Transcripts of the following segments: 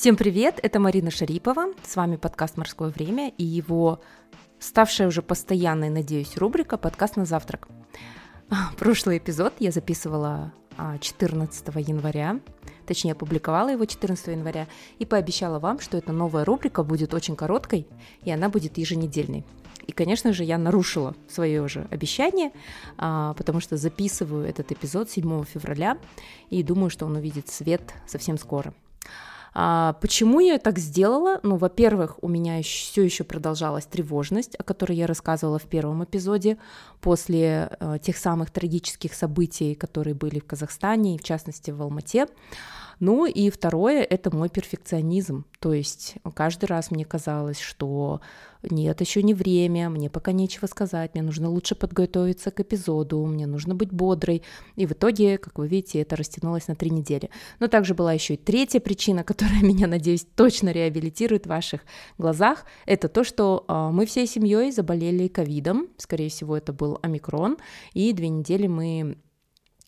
Всем привет, это Марина Шарипова, с вами подкаст «Морское время» и его ставшая уже постоянной, надеюсь, рубрика «Подкаст на завтрак». Прошлый эпизод я записывала 14 а, января, точнее, опубликовала его 14 января и пообещала вам, что эта новая рубрика будет очень короткой, и она будет еженедельной. И, конечно же, я нарушила свое же обещание, а, потому что записываю этот эпизод 7 февраля и думаю, что он увидит свет совсем скоро. А, почему я так сделала? Ну, во-первых, у меня все еще продолжалась тревожность, о которой я рассказывала в первом эпизоде, после э, тех самых трагических событий, которые были в Казахстане, и в частности в Алмате. Ну и второе — это мой перфекционизм. То есть каждый раз мне казалось, что нет, еще не время, мне пока нечего сказать, мне нужно лучше подготовиться к эпизоду, мне нужно быть бодрой. И в итоге, как вы видите, это растянулось на три недели. Но также была еще и третья причина, которая меня, надеюсь, точно реабилитирует в ваших глазах. Это то, что э, мы всей семьей заболели ковидом. Скорее всего, это был омикрон. И две недели мы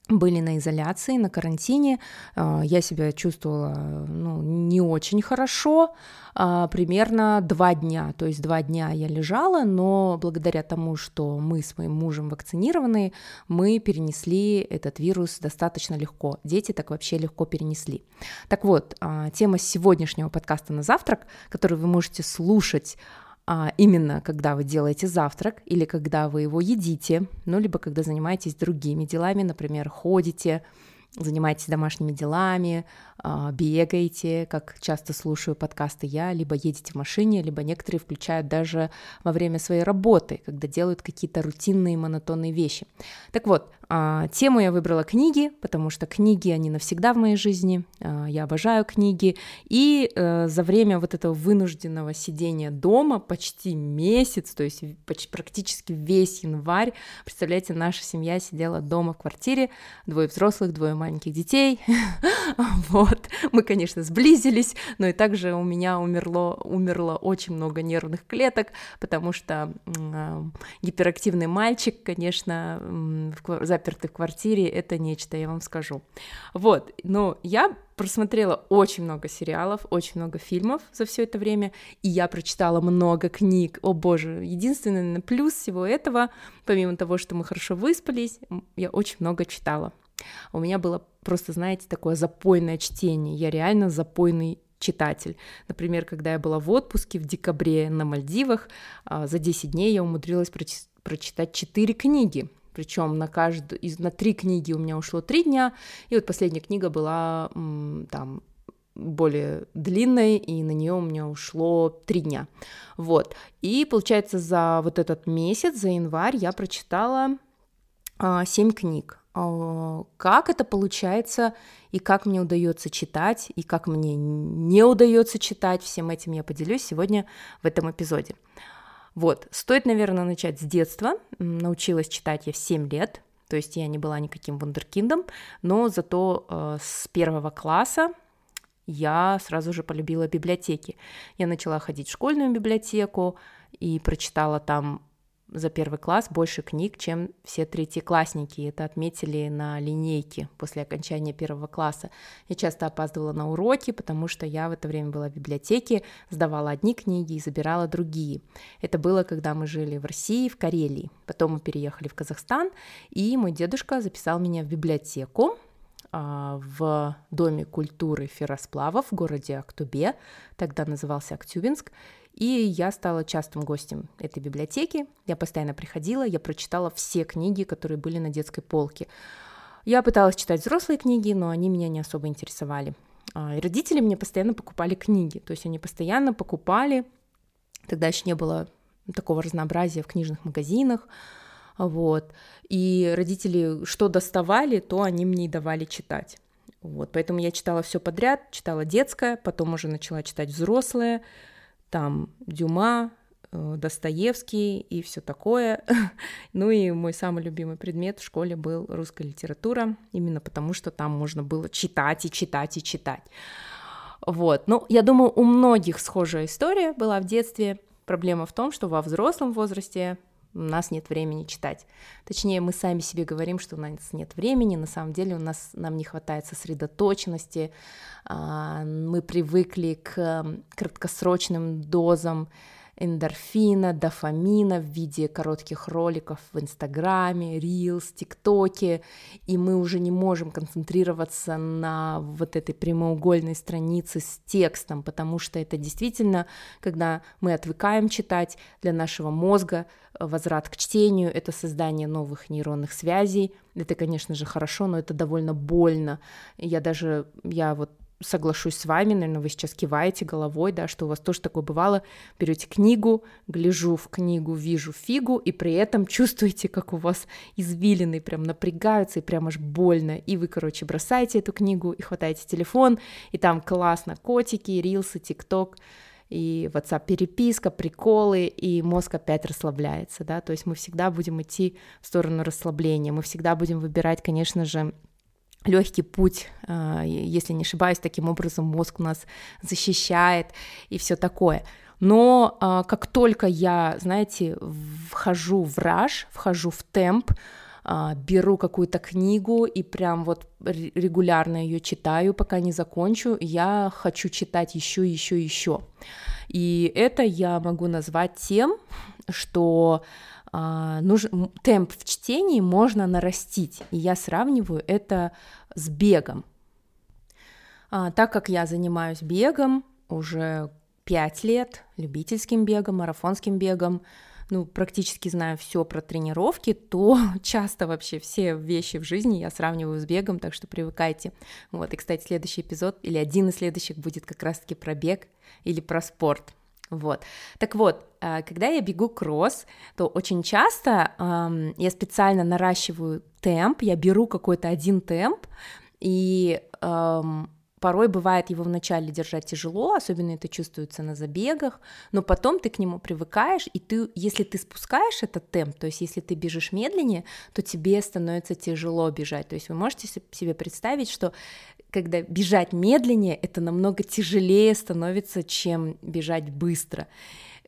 были на изоляции, на карантине. А, я себя чувствовала ну, не очень хорошо, а, примерно два дня. То есть два дня я лежала, но благодаря тому, что мы с моим мужем вакцинированы, мы перенесли этот вирус достаточно легко. Дети так вообще легко перенесли. Так вот, а, тема сегодняшнего подкаста на завтрак, который вы можете слушать а, именно когда вы делаете завтрак или когда вы его едите, ну, либо когда занимаетесь другими делами, например, ходите, занимаетесь домашними делами, а, бегаете, как часто слушаю подкасты я, либо едете в машине, либо некоторые включают даже во время своей работы, когда делают какие-то рутинные монотонные вещи. Так вот, а, тему я выбрала книги, потому что книги, они навсегда в моей жизни, а, я обожаю книги, и э, за время вот этого вынужденного сидения дома почти месяц, то есть практически весь январь, представляете, наша семья сидела дома в квартире, двое взрослых, двое маленьких детей, вот, мы, конечно, сблизились, но и также у меня умерло, умерло очень много нервных клеток, потому что э, гиперактивный мальчик, конечно, в, запертый в квартире, это нечто, я вам скажу. Вот, но я просмотрела очень много сериалов, очень много фильмов за все это время, и я прочитала много книг. О боже, единственный плюс всего этого, помимо того, что мы хорошо выспались, я очень много читала. У меня было просто, знаете, такое запойное чтение. Я реально запойный читатель. Например, когда я была в отпуске в декабре на Мальдивах, а, за 10 дней я умудрилась прочитать 4 книги. Причем на каждую из на три книги у меня ушло три дня, и вот последняя книга была там более длинной, и на нее у меня ушло три дня. Вот. И получается, за вот этот месяц, за январь, я прочитала а, семь книг. А, как это получается, и как мне удается читать, и как мне не удается читать, всем этим я поделюсь сегодня в этом эпизоде. Вот, стоит, наверное, начать с детства. Научилась читать я в 7 лет, то есть я не была никаким вундеркиндом, но зато э, с первого класса я сразу же полюбила библиотеки. Я начала ходить в школьную библиотеку и прочитала там за первый класс больше книг, чем все третьеклассники. Это отметили на линейке после окончания первого класса. Я часто опаздывала на уроки, потому что я в это время была в библиотеке, сдавала одни книги и забирала другие. Это было, когда мы жили в России, в Карелии. Потом мы переехали в Казахстан, и мой дедушка записал меня в библиотеку, а, в Доме культуры ферросплавов в городе Актубе, тогда назывался Актюбинск, и я стала частым гостем этой библиотеки. Я постоянно приходила, я прочитала все книги, которые были на детской полке. Я пыталась читать взрослые книги, но они меня не особо интересовали. А, родители мне постоянно покупали книги, то есть они постоянно покупали, тогда еще не было такого разнообразия в книжных магазинах, вот, и родители что доставали, то они мне и давали читать. Вот, поэтому я читала все подряд, читала детское, потом уже начала читать взрослое, там Дюма, э, Достоевский и все такое. ну и мой самый любимый предмет в школе был русская литература, именно потому что там можно было читать и читать и читать. Вот, ну, я думаю, у многих схожая история была в детстве. Проблема в том, что во взрослом возрасте у нас нет времени читать. Точнее, мы сами себе говорим, что у нас нет времени, на самом деле у нас, нам не хватает сосредоточенности, а, мы привыкли к краткосрочным дозам эндорфина, дофамина в виде коротких роликов в Инстаграме, Рилс, ТикТоке, и мы уже не можем концентрироваться на вот этой прямоугольной странице с текстом, потому что это действительно, когда мы отвыкаем читать, для нашего мозга возврат к чтению, это создание новых нейронных связей, это, конечно же, хорошо, но это довольно больно. Я даже, я вот соглашусь с вами, наверное, вы сейчас киваете головой, да, что у вас тоже такое бывало, берете книгу, гляжу в книгу, вижу фигу, и при этом чувствуете, как у вас извилины прям напрягаются, и прям аж больно, и вы, короче, бросаете эту книгу, и хватаете телефон, и там классно котики, рилсы, тикток, и WhatsApp переписка, приколы, и мозг опять расслабляется, да, то есть мы всегда будем идти в сторону расслабления, мы всегда будем выбирать, конечно же, легкий путь, а, если не ошибаюсь, таким образом мозг нас защищает и все такое. Но а, как только я, знаете, вхожу в раж, вхожу в темп, а, беру какую-то книгу и прям вот регулярно ее читаю, пока не закончу, я хочу читать еще, еще, еще. И это я могу назвать тем, что нужен, темп в чтении можно нарастить, и я сравниваю это с бегом. А, так как я занимаюсь бегом уже 5 лет, любительским бегом, марафонским бегом, ну, практически знаю все про тренировки, то часто вообще все вещи в жизни я сравниваю с бегом, так что привыкайте. Вот, и, кстати, следующий эпизод или один из следующих будет как раз-таки про бег или про спорт. Вот. Так вот, а, когда я бегу кросс, то очень часто эм, я специально наращиваю темп, я беру какой-то один темп, и эм, порой бывает его вначале держать тяжело, особенно это чувствуется на забегах, но потом ты к нему привыкаешь, и ты, если ты спускаешь этот темп, то есть если ты бежишь медленнее, то тебе становится тяжело бежать. То есть вы можете себе представить, что когда бежать медленнее, это намного тяжелее становится, чем бежать быстро.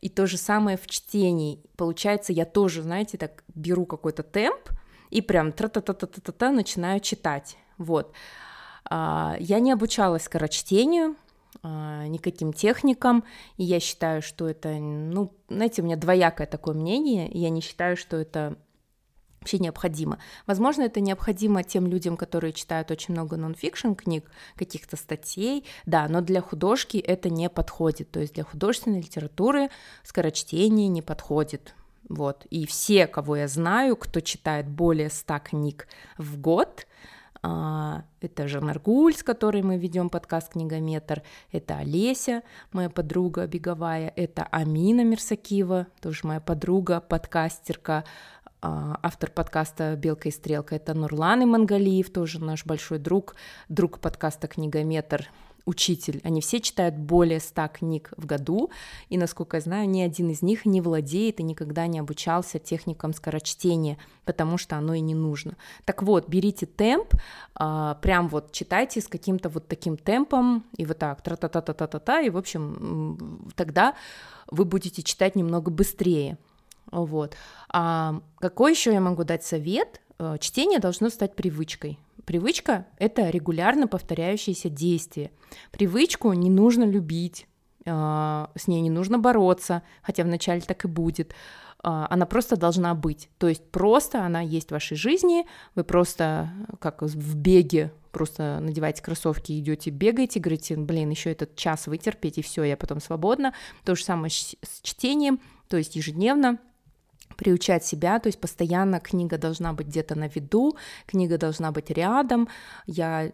И то же самое в чтении. Получается, я тоже, знаете, так беру какой-то темп и прям тра-та-та-та-та-та начинаю читать. Вот. А, я не обучалась скорочтению, а, никаким техникам, и я считаю, что это, ну, знаете, у меня двоякое такое мнение, я не считаю, что это вообще необходимо. Возможно, это необходимо тем людям, которые читают очень много нонфикшн книг, каких-то статей, да, но для художки это не подходит, то есть для художественной литературы скорочтение не подходит. Вот. И все, кого я знаю, кто читает более 100 книг в год, а, это Жанна Гуль, с которой мы ведем подкаст «Книгометр», это Олеся, моя подруга беговая, это Амина Мирсакива, тоже моя подруга, подкастерка, автор подкаста «Белка и стрелка» — это Нурлан Имангалиев, тоже наш большой друг, друг подкаста «Книгометр», учитель. Они все читают более 100 книг в году, и, насколько я знаю, ни один из них не владеет и никогда не обучался техникам скорочтения, потому что оно и не нужно. Так вот, берите темп, а, прям вот читайте с каким-то вот таким темпом, и вот так, тра-та-та-та-та-та, и, в общем, тогда вы будете читать немного быстрее. Вот. А какой еще я могу дать совет? Э, чтение должно стать привычкой. Привычка — это регулярно повторяющееся действие. Привычку не нужно любить, э, с ней не нужно бороться, хотя вначале так и будет. Э, она просто должна быть. То есть просто она есть в вашей жизни, вы просто, как в беге, просто надеваете кроссовки, идете, бегаете, говорите, блин, еще этот час вытерпеть, и все, я потом свободна. То же самое с чтением, то есть ежедневно приучать себя, то есть постоянно книга должна быть где-то на виду, книга должна быть рядом. Я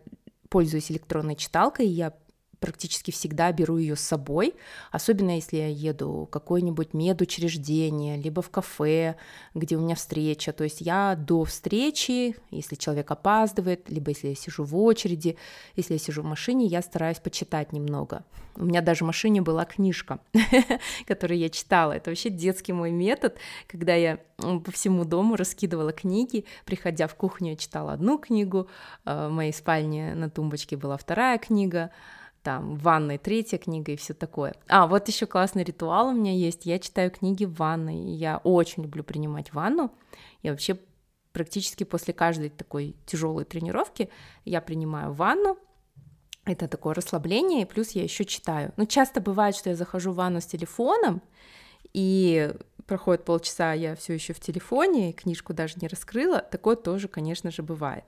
пользуюсь электронной читалкой, я практически всегда беру ее с собой, особенно если я еду в какое-нибудь медучреждение, либо в кафе, где у меня встреча. То есть я до встречи, если человек опаздывает, либо если я сижу в очереди, если я сижу в машине, я стараюсь почитать немного. У меня даже в машине была книжка, которую я читала. Это вообще детский мой метод, когда я по всему дому раскидывала книги, приходя в кухню, я читала одну книгу, а в моей спальне на тумбочке была вторая книга, там в ванной третья книга и все такое. А, вот еще классный ритуал у меня есть. Я читаю книги в ванной. Я очень люблю принимать ванну. Я вообще практически после каждой такой тяжелой тренировки я принимаю ванну, это такое расслабление, и плюс я еще читаю. Но часто бывает, что я захожу в ванну с телефоном, и проходит полчаса, я все еще в телефоне, книжку даже не раскрыла. Такое тоже, конечно же, бывает.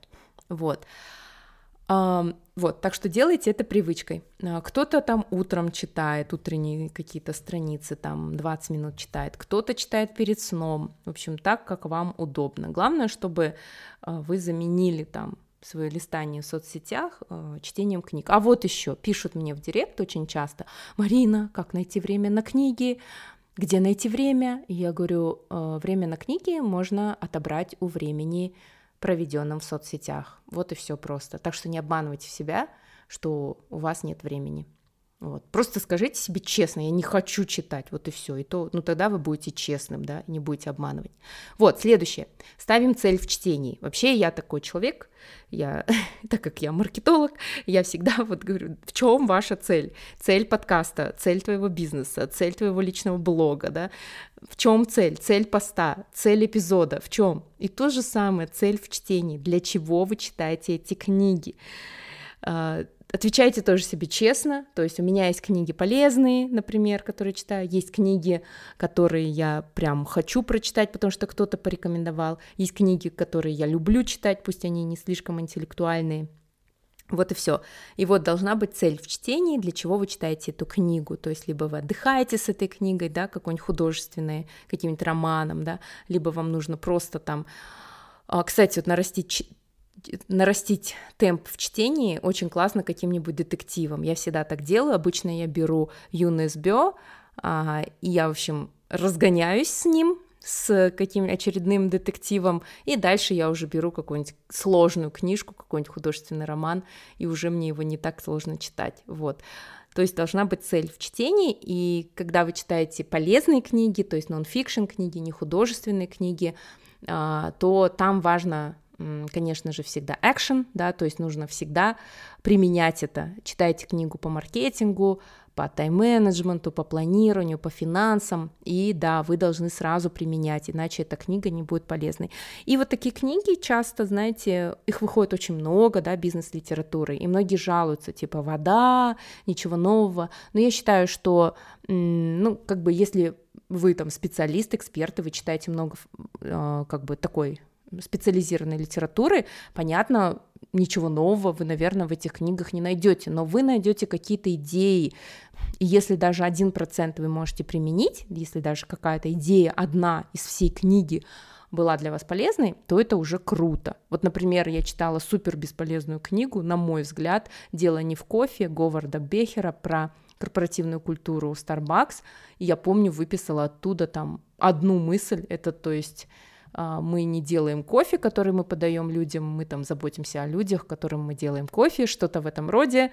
Вот. Вот, так что делайте это привычкой. Uh, кто-то там утром читает, утренние какие-то страницы, там 20 минут читает, кто-то читает перед сном. В общем, так, как вам удобно. Главное, чтобы uh, вы заменили там свое листание в соцсетях э, чтением книг. А вот еще пишут мне в директ очень часто, Марина, как найти время на книги, где найти время? Я говорю, время на книги можно отобрать у времени, проведенном в соцсетях. Вот и все просто. Так что не обманывайте себя, что у вас нет времени. Вот. Просто скажите себе честно, я не хочу читать, вот и все. И то, ну тогда вы будете честным, да, не будете обманывать. Вот, следующее. Ставим цель в чтении. Вообще я такой человек, я, так как я маркетолог, я всегда вот говорю, в чем ваша цель? Цель подкаста, цель твоего бизнеса, цель твоего личного блога, да? В чем цель? Цель поста, цель эпизода, в чем? И то же самое, цель в чтении. Для чего вы читаете эти книги? Отвечайте тоже себе честно, то есть у меня есть книги полезные, например, которые читаю, есть книги, которые я прям хочу прочитать, потому что кто-то порекомендовал, есть книги, которые я люблю читать, пусть они не слишком интеллектуальные, вот и все. И вот должна быть цель в чтении, для чего вы читаете эту книгу. То есть либо вы отдыхаете с этой книгой, да, какой-нибудь художественной, каким-нибудь романом, да, либо вам нужно просто там... А, кстати, вот нарастить нарастить темп в чтении очень классно каким-нибудь детективом. Я всегда так делаю. Обычно я беру Юн СБО, а, и я, в общем, разгоняюсь с ним, с каким очередным детективом, и дальше я уже беру какую-нибудь сложную книжку, какой-нибудь художественный роман, и уже мне его не так сложно читать, вот. То есть должна быть цель в чтении, и когда вы читаете полезные книги, то есть нон-фикшн книги, не художественные книги, а, то там важно конечно же, всегда экшен, да, то есть нужно всегда применять это. Читайте книгу по маркетингу, по тайм-менеджменту, по планированию, по финансам, и да, вы должны сразу применять, иначе эта книга не будет полезной. И вот такие книги часто, знаете, их выходит очень много, да, бизнес-литературы, и многие жалуются, типа, вода, ничего нового, но я считаю, что, ну, как бы, если вы там специалист, эксперт, и вы читаете много, а, как бы, такой специализированной литературы, понятно, ничего нового вы, наверное, в этих книгах не найдете, но вы найдете какие-то идеи, и если даже один процент вы можете применить, если даже какая-то идея одна из всей книги была для вас полезной, то это уже круто. Вот, например, я читала супер бесполезную книгу, на мой взгляд, «Дело не в кофе» Говарда Бехера про корпоративную культуру Starbucks, и я помню, выписала оттуда там одну мысль, это то есть мы не делаем кофе, который мы подаем людям, мы там заботимся о людях, которым мы делаем кофе, что-то в этом роде.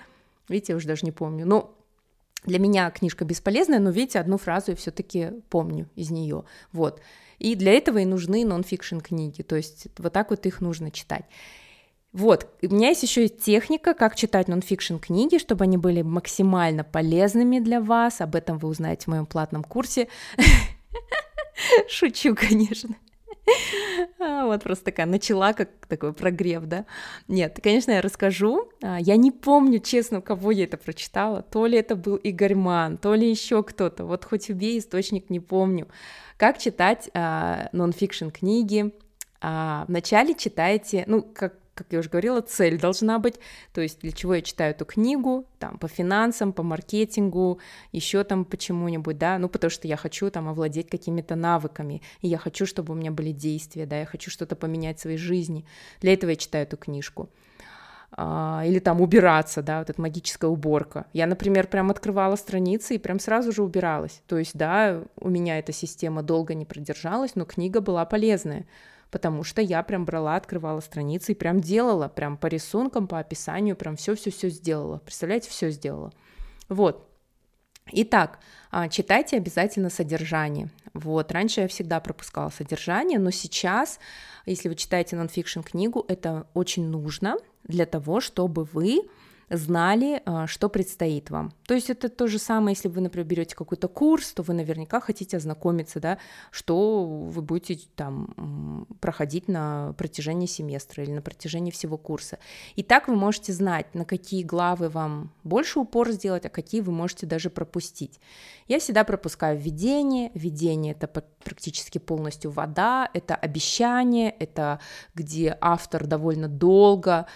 Видите, я уже даже не помню. Но для меня книжка бесполезная, но видите, одну фразу я все-таки помню из нее. Вот. И для этого и нужны нон-фикшн книги, то есть вот так вот их нужно читать. Вот, у меня есть еще и техника, как читать нон-фикшн книги, чтобы они были максимально полезными для вас. Об этом вы узнаете в моем платном курсе. Шучу, конечно. А, вот просто такая начала, как такой прогрев, да. Нет, конечно, я расскажу. А, я не помню, честно, у кого я это прочитала. То ли это был Игорь Ман, то ли еще кто-то. Вот хоть убей, источник не помню. Как читать а, нон-фикшн книги. Вначале читайте, ну, как как я уже говорила, цель должна быть, то есть для чего я читаю эту книгу, там, по финансам, по маркетингу, еще там почему-нибудь, да, ну, потому что я хочу там овладеть какими-то навыками, и я хочу, чтобы у меня были действия, да, я хочу что-то поменять в своей жизни, для этого я читаю эту книжку. А, или там убираться, да, вот эта магическая уборка. Я, например, прям открывала страницы и прям сразу же убиралась. То есть, да, у меня эта система долго не продержалась, но книга была полезная потому что я прям брала, открывала страницы и прям делала, прям по рисункам, по описанию, прям все-все-все сделала. Представляете, все сделала. Вот. Итак, а, читайте обязательно содержание. Вот, раньше я всегда пропускала содержание, но сейчас, если вы читаете нонфикшн книгу, это очень нужно для того, чтобы вы знали, а, что предстоит вам. То есть это то же самое, если вы, например, берете какой-то курс, то вы наверняка хотите ознакомиться, да, что вы будете там проходить на протяжении семестра или на протяжении всего курса. И так вы можете знать, на какие главы вам больше упор сделать, а какие вы можете даже пропустить. Я всегда пропускаю введение. Введение — это практически полностью вода, это обещание, это где автор довольно долго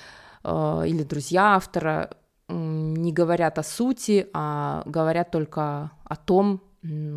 или друзья автора не говорят о сути, а говорят только о том,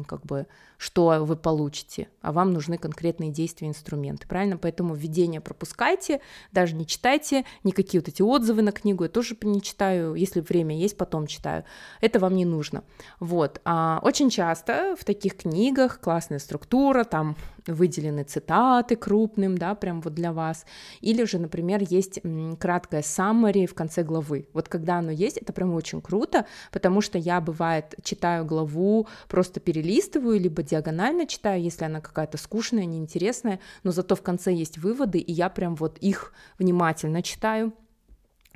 как бы, что вы получите, а вам нужны конкретные действия, инструменты, правильно? Поэтому введение пропускайте, даже не читайте, никакие вот эти отзывы на книгу я тоже не читаю, если время есть, потом читаю. Это вам не нужно. Вот. А очень часто в таких книгах классная структура, там выделены цитаты крупным, да, прям вот для вас, или же, например, есть краткое summary в конце главы. Вот когда оно есть, это прям очень круто, потому что я, бывает, читаю главу, просто перелистываю, либо диагонально читаю, если она какая-то скучная, неинтересная, но зато в конце есть выводы, и я прям вот их внимательно читаю.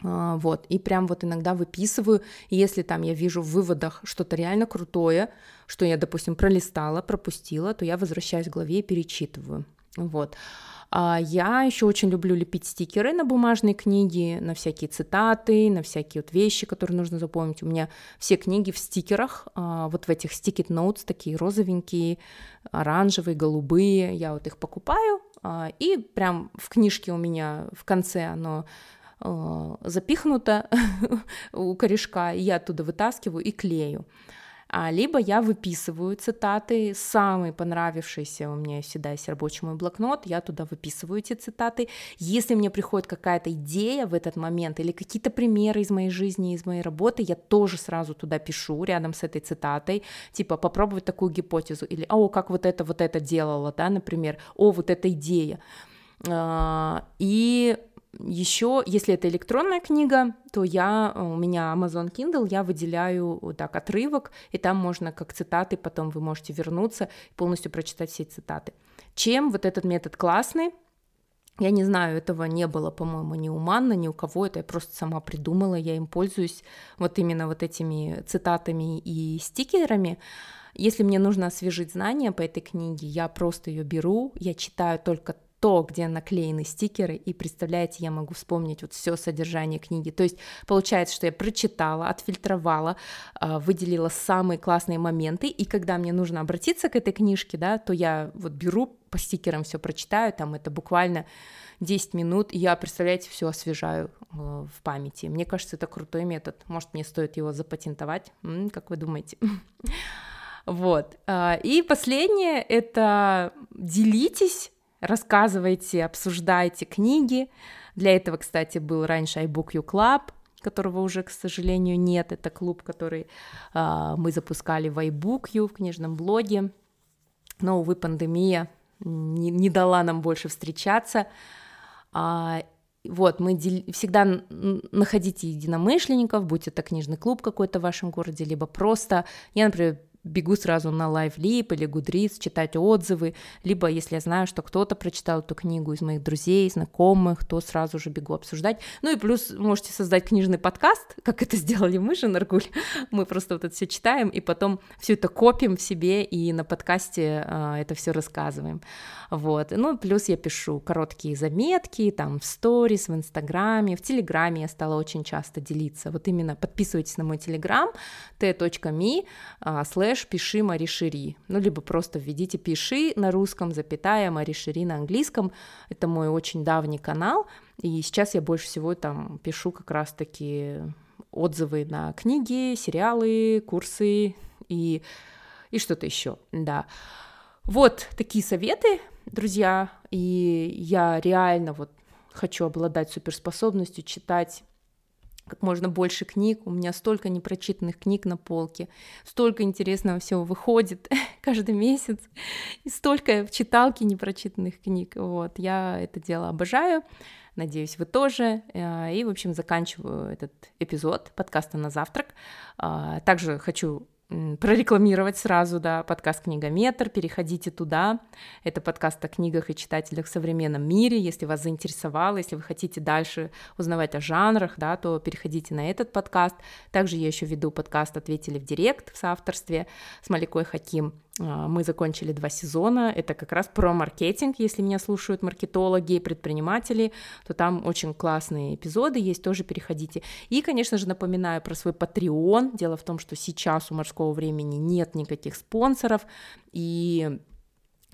А, вот, и прям вот иногда выписываю, если там я вижу в выводах что-то реально крутое, что я, допустим, пролистала, пропустила, то я возвращаюсь к главе и перечитываю. Вот. А я еще очень люблю лепить стикеры на бумажные книги, на всякие цитаты, на всякие вот вещи, которые нужно запомнить. У меня все книги в стикерах, а, вот в этих sticky notes, такие розовенькие, оранжевые, голубые. Я вот их покупаю, а, и прям в книжке у меня в конце оно запихнуто у корешка, и я оттуда вытаскиваю и клею. А, либо я выписываю цитаты, самые понравившиеся у меня всегда есть рабочий мой блокнот, я туда выписываю эти цитаты. Если мне приходит какая-то идея в этот момент или какие-то примеры из моей жизни, из моей работы, я тоже сразу туда пишу рядом с этой цитатой, типа попробовать такую гипотезу или «О, как вот это, вот это делала», да, например, «О, вот эта идея». А, и еще, если это электронная книга, то я, у меня Amazon Kindle, я выделяю вот так отрывок, и там можно как цитаты, потом вы можете вернуться и полностью прочитать все цитаты. Чем вот этот метод классный? Я не знаю, этого не было, по-моему, ни у Манна, ни у кого, это я просто сама придумала, я им пользуюсь вот именно вот этими цитатами и стикерами. Если мне нужно освежить знания по этой книге, я просто ее беру, я читаю только то, где наклеены стикеры, и представляете, я могу вспомнить вот все содержание книги. То есть получается, что я прочитала, отфильтровала, а, выделила самые классные моменты, и когда мне нужно обратиться к этой книжке, да, то я вот беру по стикерам все прочитаю, там это буквально 10 минут, и я, представляете, все освежаю э, в памяти. Мне кажется, это крутой метод. Может, мне стоит его запатентовать? Как вы думаете? Вот. А, и последнее — это делитесь рассказывайте, обсуждайте книги. Для этого, кстати, был раньше iBook You Club, которого уже, к сожалению, нет. Это клуб, который э, мы запускали в iBook в книжном блоге. Но, увы, пандемия не, не дала нам больше встречаться. А, вот, мы дел... всегда находите единомышленников, будь это книжный клуб какой-то в вашем городе, либо просто, я, например, бегу сразу на LiveLib или Goodreads читать отзывы, либо если я знаю, что кто-то прочитал эту книгу из моих друзей, знакомых, то сразу же бегу обсуждать. Ну и плюс можете создать книжный подкаст, как это сделали мы же, Наргуль. Мы просто вот это все читаем и потом все это копим в себе и на подкасте э, это все рассказываем. Вот. Ну, плюс я пишу короткие заметки, там, в сторис, в Инстаграме, в Телеграме я стала очень часто делиться. Вот именно подписывайтесь на мой Телеграм, t.me, слэш слэш пиши Мари Шири. Ну, либо просто введите пиши на русском, запятая Мари Шири на английском. Это мой очень давний канал, и сейчас я больше всего там пишу как раз-таки отзывы на книги, сериалы, курсы и, и что-то еще, да. Вот такие советы, друзья, и я реально вот хочу обладать суперспособностью читать как можно больше книг. У меня столько непрочитанных книг на полке, столько интересного всего выходит каждый месяц, и столько в читалке непрочитанных книг. Вот, я это дело обожаю. Надеюсь, вы тоже. Э, и, в общем, заканчиваю этот эпизод подкаста на завтрак. А, также хочу прорекламировать сразу, да, подкаст «Книгометр», переходите туда. Это подкаст о книгах и читателях в современном мире. Если вас заинтересовало, если вы хотите дальше узнавать о жанрах, да, то переходите на этот подкаст. Также я еще веду подкаст «Ответили в директ» в соавторстве с Маликой Хаким. А, мы закончили два сезона. Это как раз про маркетинг. Если меня слушают маркетологи, предприниматели, то там очень классные эпизоды есть, тоже переходите. И, конечно же, напоминаю про свой Patreon. Дело в том, что сейчас у морского времени нет никаких спонсоров, и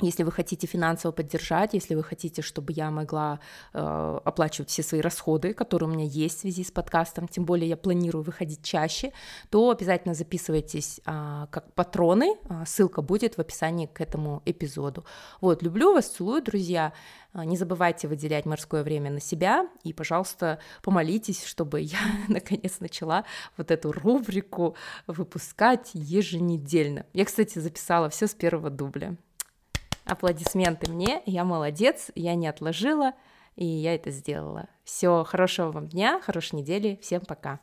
если вы хотите финансово поддержать, если вы хотите, чтобы я могла э, оплачивать все свои расходы, которые у меня есть в связи с подкастом, тем более я планирую выходить чаще, то обязательно записывайтесь э, как патроны. Э, ссылка будет в описании к этому эпизоду. Вот, люблю вас, целую, друзья. Э, не забывайте выделять морское время на себя и, пожалуйста, помолитесь, чтобы я наконец начала вот эту рубрику выпускать еженедельно. Я, кстати, записала все с первого дубля. Аплодисменты мне, я молодец, я не отложила, и я это сделала. Все, хорошего вам дня, хорошей недели, всем пока.